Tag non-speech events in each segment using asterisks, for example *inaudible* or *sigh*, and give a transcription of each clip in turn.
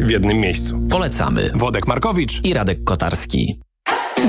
w jednym miejscu. Polecamy. Wodek Markowicz i Radek Kotarski.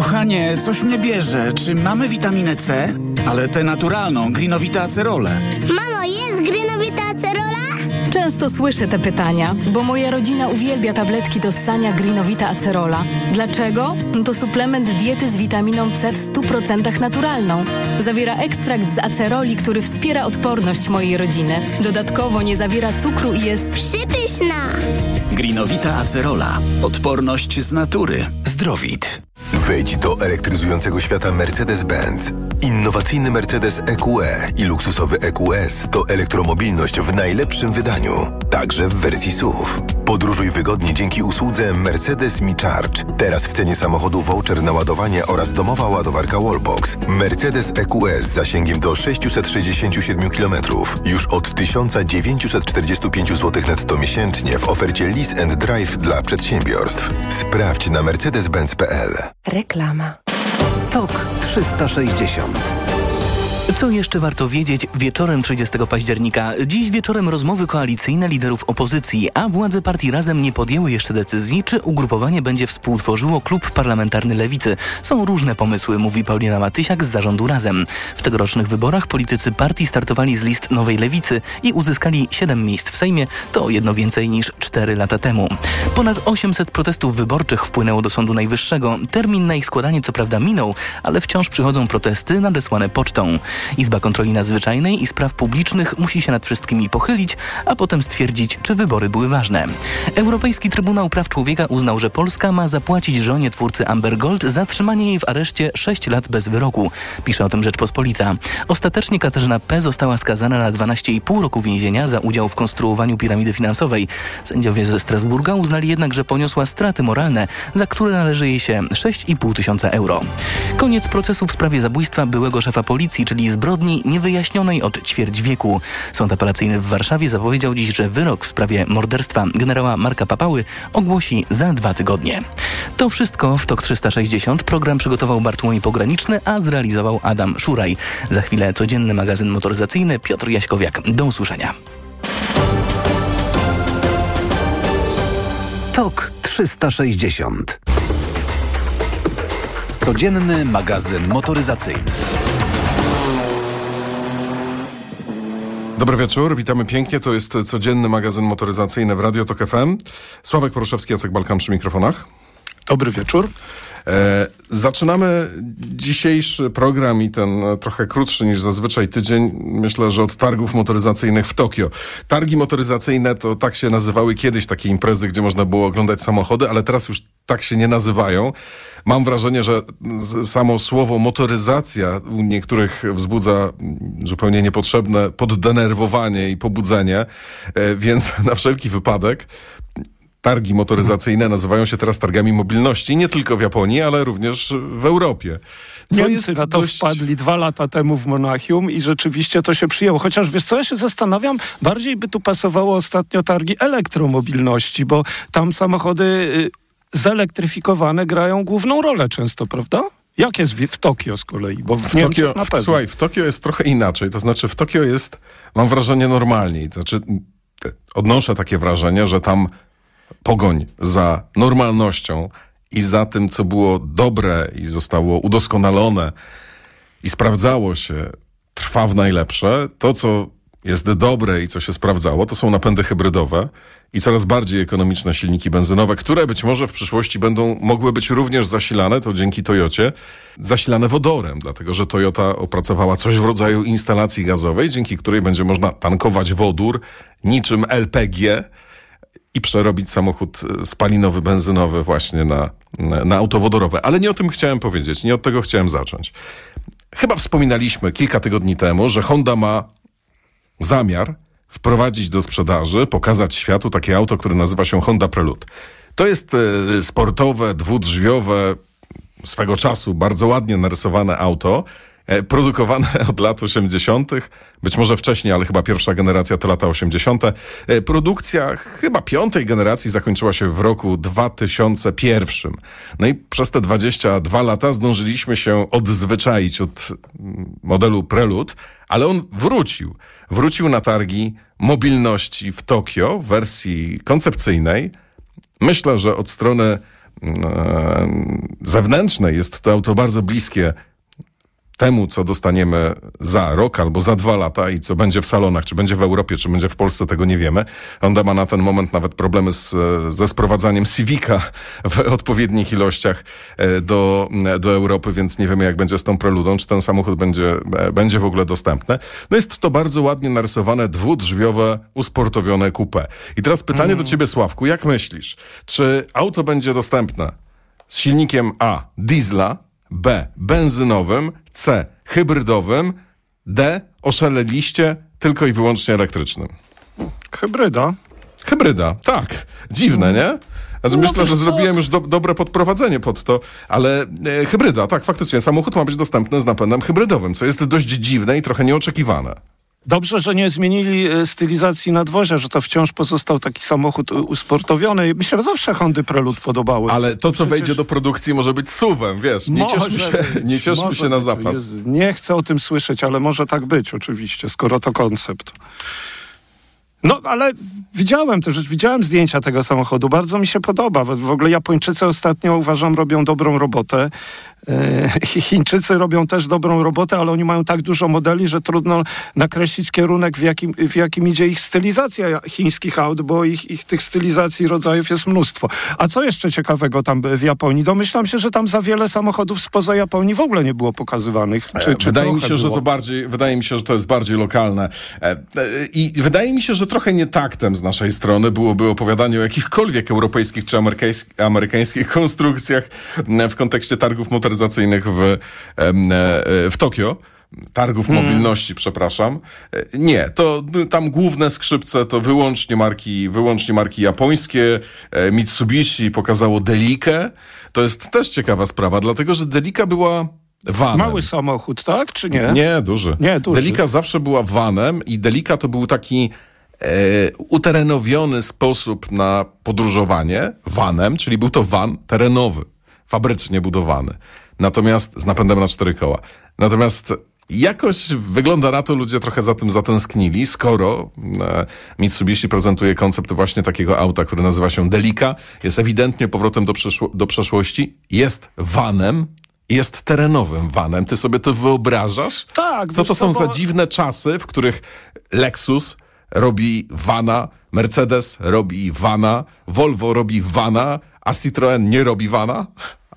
Kochanie, coś mnie bierze. Czy mamy witaminę C? Ale tę naturalną, grinowite acerole. Mamo, jest grinowita acerola? Często słyszę te pytania, bo moja rodzina uwielbia tabletki do ssania Greenowita Acerola. Dlaczego? To suplement diety z witaminą C w 100% naturalną. Zawiera ekstrakt z aceroli, który wspiera odporność mojej rodziny. Dodatkowo nie zawiera cukru i jest przypyszna. Greenowita Acerola. Odporność z natury. Zdrowit. Wejdź do elektryzującego świata Mercedes-Benz. Innowacyjny Mercedes EQE i luksusowy EQS to elektromobilność w najlepszym wydaniu, także w wersji SUV. Podróżuj wygodnie dzięki usłudze Mercedes Me Charge. Teraz w cenie samochodu voucher na ładowanie oraz domowa ładowarka Wallbox. Mercedes EQS z zasięgiem do 667 km już od 1945 zł netto miesięcznie w ofercie Lease and Drive dla przedsiębiorstw. Sprawdź na mercedes-benz.pl. Reklama. TOK 360 co jeszcze warto wiedzieć wieczorem 30 października? Dziś wieczorem rozmowy koalicyjne liderów opozycji, a władze partii Razem nie podjęły jeszcze decyzji, czy ugrupowanie będzie współtworzyło klub parlamentarny Lewicy. Są różne pomysły, mówi Paulina Matysiak z zarządu Razem. W tegorocznych wyborach politycy partii startowali z list Nowej Lewicy i uzyskali 7 miejsc w Sejmie, to jedno więcej niż 4 lata temu. Ponad 800 protestów wyborczych wpłynęło do Sądu Najwyższego. Termin na ich składanie co prawda minął, ale wciąż przychodzą protesty nadesłane pocztą. Izba Kontroli Nadzwyczajnej i Spraw Publicznych musi się nad wszystkimi pochylić, a potem stwierdzić, czy wybory były ważne. Europejski Trybunał Praw Człowieka uznał, że Polska ma zapłacić żonie twórcy Amber Gold za trzymanie jej w areszcie 6 lat bez wyroku. Pisze o tym Rzeczpospolita. Ostatecznie Katarzyna P. została skazana na 12,5 roku więzienia za udział w konstruowaniu piramidy finansowej. Sędziowie ze Strasburga uznali jednak, że poniosła straty moralne, za które należy jej się 6,5 tysiąca euro. Koniec procesu w sprawie zabójstwa byłego szefa policji, czyli zbrodni niewyjaśnionej od ćwierć wieku. Sąd apelacyjny w Warszawie zapowiedział dziś, że wyrok w sprawie morderstwa generała Marka Papały ogłosi za dwa tygodnie. To wszystko w TOK 360. Program przygotował Bartłomiej Pograniczny, a zrealizował Adam Szuraj. Za chwilę codzienny magazyn motoryzacyjny Piotr Jaśkowiak. Do usłyszenia. TOK 360. Codzienny magazyn motoryzacyjny. Dobry wieczór, witamy pięknie. To jest codzienny magazyn motoryzacyjny w Radio Tok FM. Sławek Poruszewski, Jacek Balkan przy mikrofonach. Dobry wieczór. E, zaczynamy dzisiejszy program i ten e, trochę krótszy niż zazwyczaj tydzień, myślę, że od targów motoryzacyjnych w Tokio. Targi motoryzacyjne to tak się nazywały kiedyś takie imprezy, gdzie można było oglądać samochody, ale teraz już tak się nie nazywają. Mam wrażenie, że samo słowo motoryzacja u niektórych wzbudza zupełnie niepotrzebne poddenerwowanie i pobudzenie, e, więc *laughs* na wszelki wypadek targi motoryzacyjne nazywają się teraz targami mobilności, nie tylko w Japonii, ale również w Europie. Co Niemcy na to dość... wpadli dwa lata temu w Monachium i rzeczywiście to się przyjęło. Chociaż wiesz co, ja się zastanawiam, bardziej by tu pasowało ostatnio targi elektromobilności, bo tam samochody y, zelektryfikowane grają główną rolę często, prawda? Jak jest w, w Tokio z kolei? Bo w, w Tokio, na pewno. Słuchaj, w Tokio jest trochę inaczej. To znaczy w Tokio jest, mam wrażenie, normalniej. To znaczy odnoszę takie wrażenie, że tam pogoń za normalnością i za tym, co było dobre i zostało udoskonalone i sprawdzało się, trwa w najlepsze. To, co jest dobre i co się sprawdzało, to są napędy hybrydowe i coraz bardziej ekonomiczne silniki benzynowe, które być może w przyszłości będą mogły być również zasilane, to dzięki Toyocie, zasilane wodorem, dlatego że Toyota opracowała coś w rodzaju instalacji gazowej, dzięki której będzie można tankować wodór niczym LPG, i przerobić samochód e, spalinowy, benzynowy właśnie na, na, na auto wodorowe. Ale nie o tym chciałem powiedzieć, nie od tego chciałem zacząć. Chyba wspominaliśmy kilka tygodni temu, że Honda ma zamiar wprowadzić do sprzedaży, pokazać światu takie auto, które nazywa się Honda Prelude. To jest e, sportowe, dwudrzwiowe, swego czasu bardzo ładnie narysowane auto, produkowane *laughs* od lat 80., być może wcześniej, ale chyba pierwsza generacja to lata 80. E, Produkcja chyba piątej generacji zakończyła się w roku 2001. No i przez te 22 lata zdążyliśmy się odzwyczaić od mm, modelu Prelude, ale on wrócił. Wrócił na targi mobilności w Tokio w wersji koncepcyjnej. Myślę, że od strony mm, zewnętrznej jest to auto bardzo bliskie temu, co dostaniemy za rok albo za dwa lata i co będzie w salonach, czy będzie w Europie, czy będzie w Polsce, tego nie wiemy. Honda ma na ten moment nawet problemy z, ze sprowadzaniem Civica w odpowiednich ilościach e, do, do Europy, więc nie wiemy, jak będzie z tą preludą, czy ten samochód będzie, e, będzie w ogóle dostępny. No jest to bardzo ładnie narysowane, dwudrzwiowe, usportowione coupé. I teraz pytanie Mm. do ciebie, Sławku, jak myślisz, czy auto będzie dostępne z silnikiem A, diesla, B, benzynowym, C, hybrydowym, D, oszaleliście, tylko i wyłącznie elektrycznym. Hybryda. Hybryda, tak. Dziwne, nie? Znaczy, No, myślę, że zrobiłem już do, dobre podprowadzenie pod to, ale e, hybryda, tak, faktycznie, samochód ma być dostępny z napędem hybrydowym, co jest dość dziwne i trochę nieoczekiwane. Dobrze, że nie zmienili e, stylizacji nadwozia, że to wciąż pozostał taki samochód e, usportowiony. Mi się zawsze Hondy Prelude podobały. Ale to, co Przecież- wejdzie do produkcji, może być suwem, wiesz, nie Może cieszmy się, być, nie cieszmy się na zapas. Jezu, nie chcę o tym słyszeć, ale może tak być oczywiście, skoro to koncept. No, ale widziałem też, widziałem zdjęcia tego samochodu. Bardzo mi się podoba. W w ogóle Japończycy ostatnio uważam robią dobrą robotę. E, *laughs* Chińczycy robią też dobrą robotę, ale oni mają tak dużo modeli, że trudno nakreślić kierunek, w jakim, w jakim idzie ich stylizacja chińskich aut, bo ich, ich tych stylizacji rodzajów jest mnóstwo. A co jeszcze ciekawego tam w Japonii? Domyślam się, że tam za wiele samochodów spoza Japonii w ogóle nie było pokazywanych. Czy, czy wydaje mi się, że było? to bardziej, wydaje mi się, że to jest bardziej lokalne. E, e, I wydaje mi się, że trochę nie taktem z naszej strony byłoby opowiadanie o jakichkolwiek europejskich czy amerykańskich, konstrukcjach w kontekście targów motoryzacyjnych w, em, e, w Tokio. Targów Hmm. mobilności, przepraszam. E, Nie, to y, tam główne skrzypce to wyłącznie marki, wyłącznie marki japońskie. E, Mitsubishi pokazało Delikę. To jest też ciekawa sprawa, dlatego że Delika była vanem. Mały samochód, tak? Czy nie? Nie, duży. Nie, duży. Delika zawsze była vanem i Delika to był taki e, uterenowiony sposób na podróżowanie vanem, czyli był to van terenowy, fabrycznie budowany. Natomiast z napędem na cztery koła. Natomiast jakoś wygląda na to, ludzie trochę za tym zatęsknili, skoro e, Mitsubishi prezentuje koncept właśnie takiego auta, który nazywa się Delika, jest ewidentnie powrotem do, przeszło- do przeszłości, jest vanem, jest terenowym vanem. Ty sobie to wyobrażasz? Tak. Co to są za bo- dziwne czasy, w których Lexus robi vana, Mercedes robi vana, Volvo robi vana, a Citroën nie robi vana?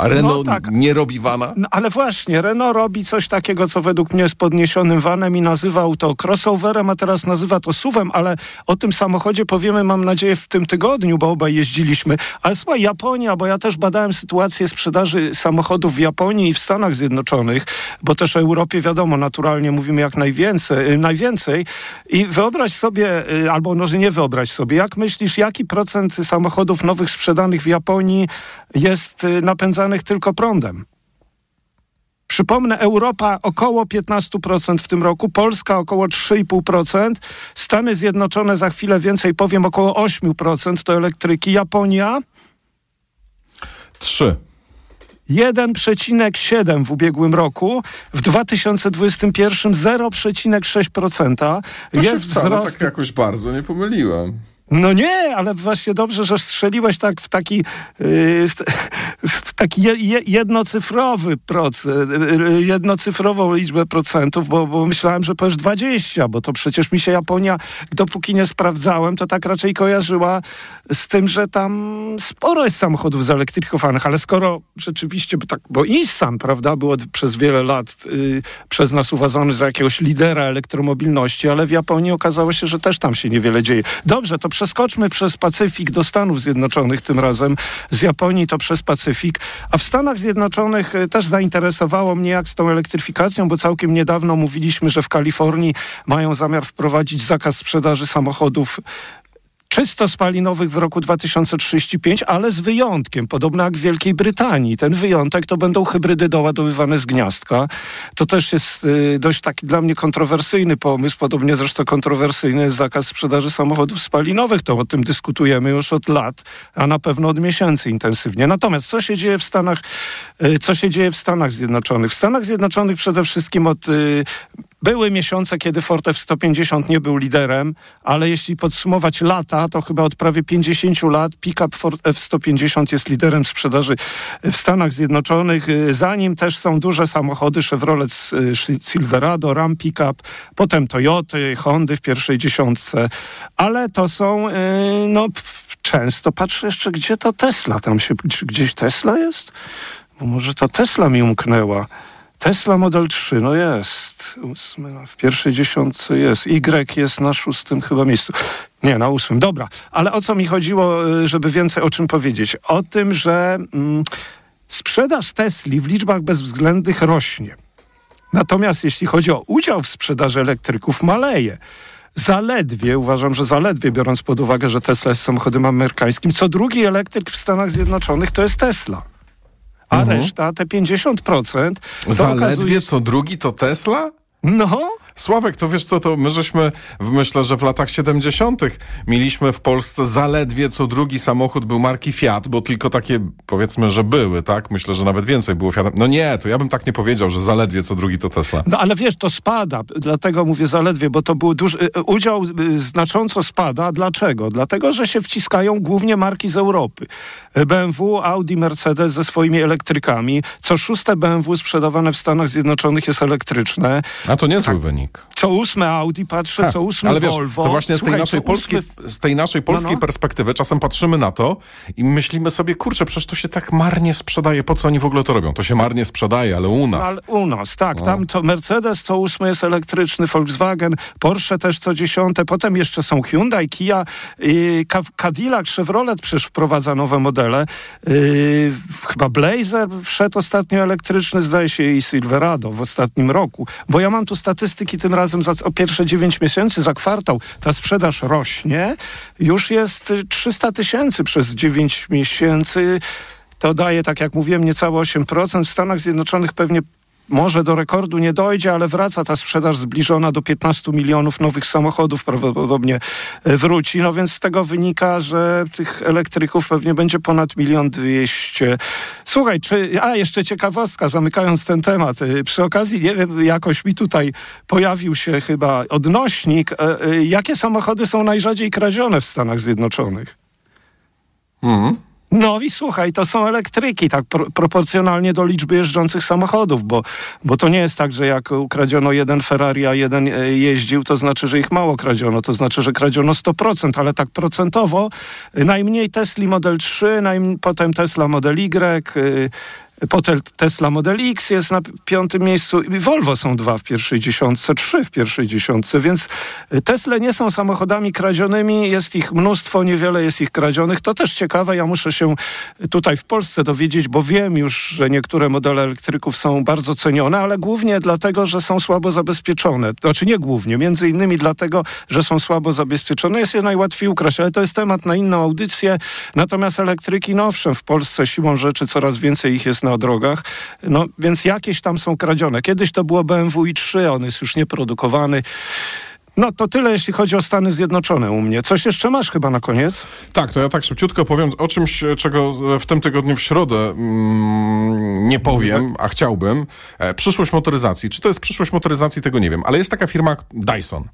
A Renault tak. nie robi vana? No, ale właśnie, Renault robi coś takiego, co według mnie jest podniesionym vanem i nazywał to crossoverem, a teraz nazywa to SUVem, ale o tym samochodzie powiemy, mam nadzieję, w tym tygodniu, bo obaj jeździliśmy. Ale słuchaj, Japonia, bo ja też badałem sytuację sprzedaży samochodów w Japonii i w Stanach Zjednoczonych, bo też o Europie wiadomo, naturalnie mówimy jak najwięcej, y, najwięcej. I wyobraź sobie, y, albo może nie wyobraź sobie, jak myślisz, jaki procent samochodów nowych sprzedanych w Japonii jest y, napędzanych tylko prądem? Przypomnę, Europa około 15% w tym roku, Polska około 3,5%, Stany Zjednoczone za chwilę więcej powiem, około 8% to elektryki, Japonia Trzy. 1,7 w ubiegłym roku, w 2021 0,6%. To Jest wcale wzrost tak jakoś bardzo nie pomyliłem. No nie, ale właśnie dobrze, że strzeliłeś tak w taki, yy, w, taki je, je, jednocyfrowy procent, yy, jednocyfrową liczbę procentów, bo, bo myślałem, że powiesz 20, bo to przecież mi się Japonia, dopóki nie sprawdzałem, to tak raczej kojarzyła z tym, że tam sporo jest samochodów zelektryfikowanych, ale skoro rzeczywiście, bo tak, bo Nissan, prawda, było przez wiele lat przez nas uważany za jakiegoś lidera elektromobilności, ale w Japonii okazało się, że też tam się niewiele dzieje. Dobrze, to przeskoczmy przez Pacyfik do Stanów Zjednoczonych tym razem. Z Japonii to przez Pacyfik. A w Stanach Zjednoczonych e, też zainteresowało mnie, jak z tą elektryfikacją, bo całkiem niedawno mówiliśmy, że w Kalifornii mają zamiar wprowadzić zakaz sprzedaży samochodów czysto spalinowych w roku 2035, ale z wyjątkiem, podobno jak w Wielkiej Brytanii. Ten wyjątek to będą hybrydy doładowywane z gniazdka. To też jest y, dość taki dla mnie kontrowersyjny pomysł, podobnie zresztą kontrowersyjny jest zakaz sprzedaży samochodów spalinowych. To o tym dyskutujemy już od lat, a na pewno od miesięcy intensywnie. Natomiast co się dzieje w Stanach, y, co się dzieje w Stanach Zjednoczonych? W Stanach Zjednoczonych przede wszystkim od y, były miesiące, kiedy Ford F-150 nie był liderem, ale jeśli podsumować lata, to chyba od prawie 50 lat pick-up Ford F-150 jest liderem sprzedaży w Stanach Zjednoczonych. Zanim też są duże samochody Chevrolet Silverado, Ram Pickup, potem Toyoty, Hondy w pierwszej dziesiątce, ale to są y, no często, patrzę jeszcze, gdzie to Tesla, tam się, gdzieś Tesla jest? Bo może to Tesla mi umknęła. Tesla Model 3, no jest. W pierwszej dziesiątce jest. Y jest na szóstym chyba miejscu. Nie, na ósmym. Dobra, ale o co mi chodziło, y, żeby więcej o czym powiedzieć? O tym, że mm, sprzedaż Tesli w liczbach bezwzględnych rośnie. Natomiast jeśli chodzi o udział w sprzedaży elektryków, maleje. Zaledwie, uważam, że zaledwie, biorąc pod uwagę, że Tesla jest samochodem amerykańskim, co drugi elektryk w Stanach Zjednoczonych to jest Tesla a mhm. reszta, te 50%... Zaledwie okazuje... co drugi to Tesla? No. Sławek, to wiesz co, to my żeśmy, myślę, że w latach 70. mieliśmy w Polsce zaledwie co drugi samochód był marki Fiat, bo tylko takie, powiedzmy, że były, tak? Myślę, że nawet więcej było Fiat. No nie, to ja bym tak nie powiedział, że zaledwie co drugi to Tesla. No ale wiesz, to spada, dlatego mówię zaledwie, bo to był duży, y, y, udział y, znacząco spada. Dlaczego? Dlatego, że się wciskają głównie marki z Europy. BMW, Audi, Mercedes ze swoimi elektrykami. Co szóste BMW sprzedawane w Stanach Zjednoczonych jest elektryczne. A to niezły tak. wynik. ученик. Co ósme Audi patrzę, co ósme ale wiesz, Volvo. To właśnie z tej naszej polskiej, z tej naszej polskiej no, no. perspektywy czasem patrzymy na to i myślimy sobie, kurczę, przecież to się tak marnie sprzedaje, po co oni w ogóle to robią? To się marnie sprzedaje, ale u nas. ale u nas, tak. No. Tam co Mercedes co ósmy jest elektryczny, Volkswagen, Porsche też co dziesiąte, potem jeszcze są Hyundai, Kia, yy, Cadillac, Chevrolet przecież wprowadza nowe modele. Yy, chyba Blazer wszedł ostatnio elektryczny, zdaje się i Silverado w ostatnim roku. Bo ja mam tu statystyki tym razem za o pierwsze 9 miesięcy, za kwartał ta sprzedaż rośnie. Już jest 300 tysięcy przez 9 miesięcy. To daje, tak jak mówiłem, niecałe 8%. W Stanach Zjednoczonych pewnie może do rekordu nie dojdzie, ale wraca ta sprzedaż zbliżona do 15 milionów nowych samochodów prawdopodobnie e, wróci. No więc z tego wynika, że tych elektryków pewnie będzie ponad milion dwieście. Słuchaj, czy, a jeszcze ciekawostka, zamykając ten temat. E, przy okazji, nie wiem, jakoś mi tutaj pojawił się chyba odnośnik. E, jakie samochody są najrzadziej kradzione w Stanach Zjednoczonych? Mhm. No i słuchaj, to są elektryki, tak pro, proporcjonalnie do liczby jeżdżących samochodów, bo, bo to nie jest tak, że jak ukradziono jeden Ferrari, a jeden e, jeździł, to znaczy, że ich mało kradziono, to znaczy, że kradziono 100%, ale tak procentowo najmniej Tesla Model 3, najm, potem Tesla Model Y, Potem Tesla Model X jest na piątym miejscu i Volvo są dwa w pierwszej dziesiątce, trzy w pierwszej dziesiątce, więc y, Tesla nie są samochodami kradzionymi, jest ich mnóstwo, niewiele jest ich kradzionych. To też ciekawe, ja muszę się tutaj w Polsce dowiedzieć, bo wiem już, że niektóre modele elektryków są bardzo cenione, ale głównie dlatego, że są słabo zabezpieczone. Znaczy nie głównie, między innymi dlatego, że są słabo zabezpieczone. Jest je najłatwiej ukraść, ale to jest temat na inną audycję. Natomiast elektryki, no owszem, w Polsce siłą rzeczy coraz więcej ich jest na na drogach, no więc jakieś tam są kradzione. Kiedyś to było BMW i3, on jest już nieprodukowany. No to tyle, jeśli chodzi o Stany Zjednoczone u mnie. Coś jeszcze masz chyba na koniec? Tak, to ja tak szybciutko powiem o czymś, czego w tym tygodniu w środę mm, nie powiem, a chciałbym. E, przyszłość motoryzacji. Czy to jest przyszłość motoryzacji, tego nie wiem, ale jest taka firma Dyson.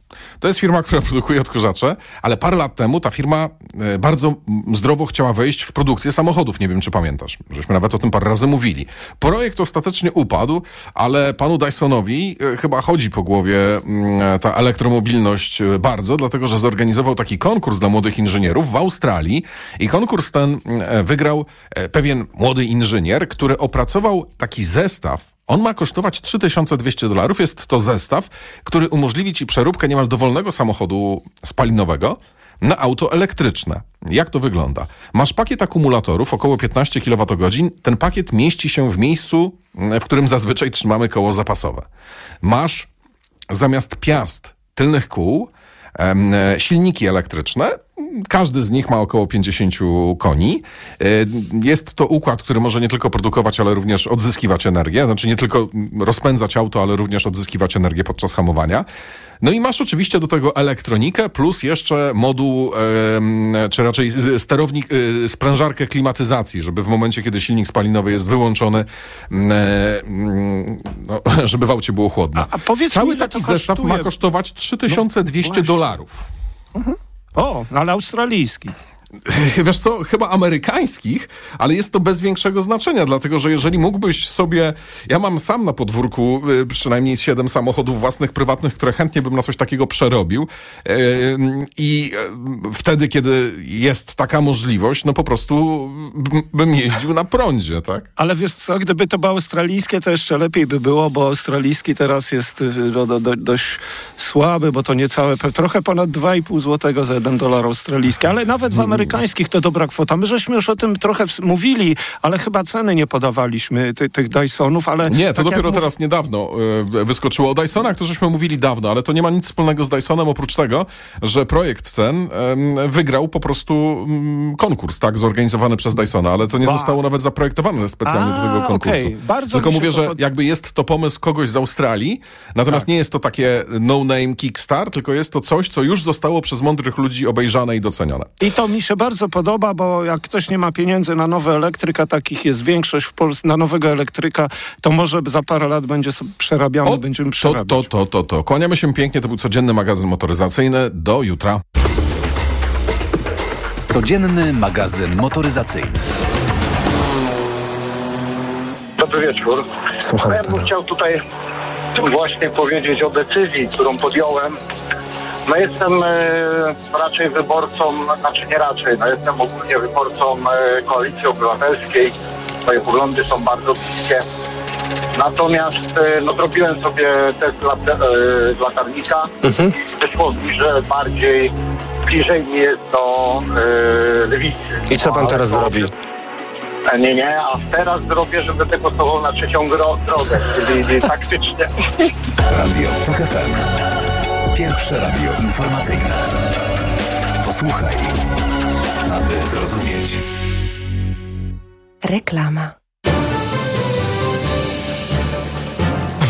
To jest firma, *laughs* która produkuje odkurzacze, ale parę lat temu ta firma e, bardzo zdrowo chciała wejść w produkcję samochodów. Nie wiem, czy pamiętasz. Żeśmy nawet o tym parę razy mówili. Projekt ostatecznie upadł, ale panu Dysonowi e, chyba chodzi po głowie mm, ta elektromobilność mobilność e, bardzo, dlatego że zorganizował taki konkurs dla młodych inżynierów w Australii i konkurs ten e, wygrał e, pewien młody inżynier, który opracował taki zestaw on ma kosztować 3200 dolarów. Jest to zestaw, który umożliwi ci przeróbkę niemal dowolnego samochodu spalinowego na auto elektryczne. Jak to wygląda? Masz pakiet akumulatorów, około 15 kWh. Ten pakiet mieści się w miejscu, w którym zazwyczaj trzymamy koło zapasowe. Masz zamiast piast tylnych kół silniki elektryczne. Każdy z nich ma około 50 koni. E, Jest to układ, który może nie tylko produkować, ale również odzyskiwać energię. Znaczy nie tylko rozpędzać auto, ale również odzyskiwać energię podczas hamowania. No i masz oczywiście do tego elektronikę, plus jeszcze moduł, czy raczej sterownik, y, sprężarkę klimatyzacji, żeby w momencie, kiedy silnik spalinowy jest wyłączony, mm, e, mm, no, *laughs* żeby w aucie było chłodno. A powiedz Cały mi, taki zestaw kosztuje? ma kosztować 3200 właśnie. dolarów. O, ale australijski. *laughs* Wiesz co, chyba amerykańskich, ale jest to bez większego znaczenia, dlatego że jeżeli mógłbyś sobie. Ja mam sam na podwórku y, przynajmniej siedem samochodów własnych, prywatnych, które chętnie bym na coś takiego przerobił. Ym, I y, wtedy, kiedy jest taka możliwość, no po prostu bym- jeździł na prądzie, tak? Ale wiesz co, gdyby to było australijskie, to jeszcze lepiej by było, bo australijski teraz jest y, no, do, do, dość słaby, bo to niecałe, trochę ponad 2,5 złotego za 1 dolar australijski, ale nawet w amerykańskich to dobra kwota. My żeśmy już o tym trochę mówili, ale chyba ceny nie podawaliśmy ty, tych Dysonów, ale... Nie, to tak dopiero mów- teraz niedawno y, wyskoczyło. O Dysonach to żeśmy mówili dawno, ale to nie ma nic wspólnego z Dysonem, oprócz tego, że projekt ten em, wygrał po prostu mm, konkurs, tak, zorganizowany przez Dysona, ale to nie Ba. zostało nawet zaprojektowane specjalnie do A, tego konkursu. okej. Bardzo Tylko mówię, że pod- jakby jest to pomysł kogoś z Australii, natomiast Tak. nie jest to takie no-name Kickstart, tylko jest to coś, co już zostało przez mądrych ludzi obejrzane i docenione. I to mi się bardzo podoba, bo jak ktoś nie ma pieniędzy na nowy elektryk, a takich jest większość w Polsce, na nowego elektryka, to może za parę lat będzie przerabiany, O, będziemy To, przerabiać. to, to, to, to. Kłaniamy się pięknie, to był codzienny magazyn motoryzacyjny. Do jutra. Codzienny magazyn motoryzacyjny. Dobry wieczór. Słucham ja bym chciał tutaj właśnie powiedzieć o decyzji, którą podjąłem. No jestem e, raczej wyborcą, znaczy nie raczej, no jestem ogólnie wyborcą e, Koalicji Obywatelskiej. Moje poglądy są bardzo bliskie. Natomiast e, no, zrobiłem sobie test lat, e, latarnika. Wyszło mi, że bardziej bliżej mi jest do e, lewicy. I co pan teraz to- zrobi? E, Nie, nie, a teraz zrobię, że będę głosował na trzecią drogę, czyli *laughs* taktycznie. Radio TOK FM. Pierwsze radio informacyjne. Posłuchaj, aby zrozumieć. Reklama.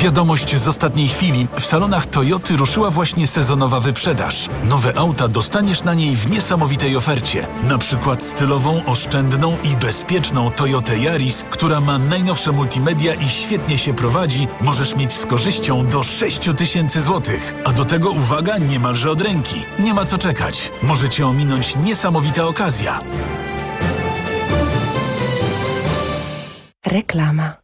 Wiadomość z ostatniej chwili. W salonach Toyoty ruszyła właśnie sezonowa wyprzedaż. Nowe auta dostaniesz na niej w niesamowitej ofercie. Na przykład stylową, oszczędną i bezpieczną Toyotę Yaris, która ma najnowsze multimedia i świetnie się prowadzi, możesz mieć z korzyścią do 6 tysięcy złotych. A do tego uwaga niemalże od ręki. Nie ma co czekać. Może cię ominąć niesamowita okazja. Reklama.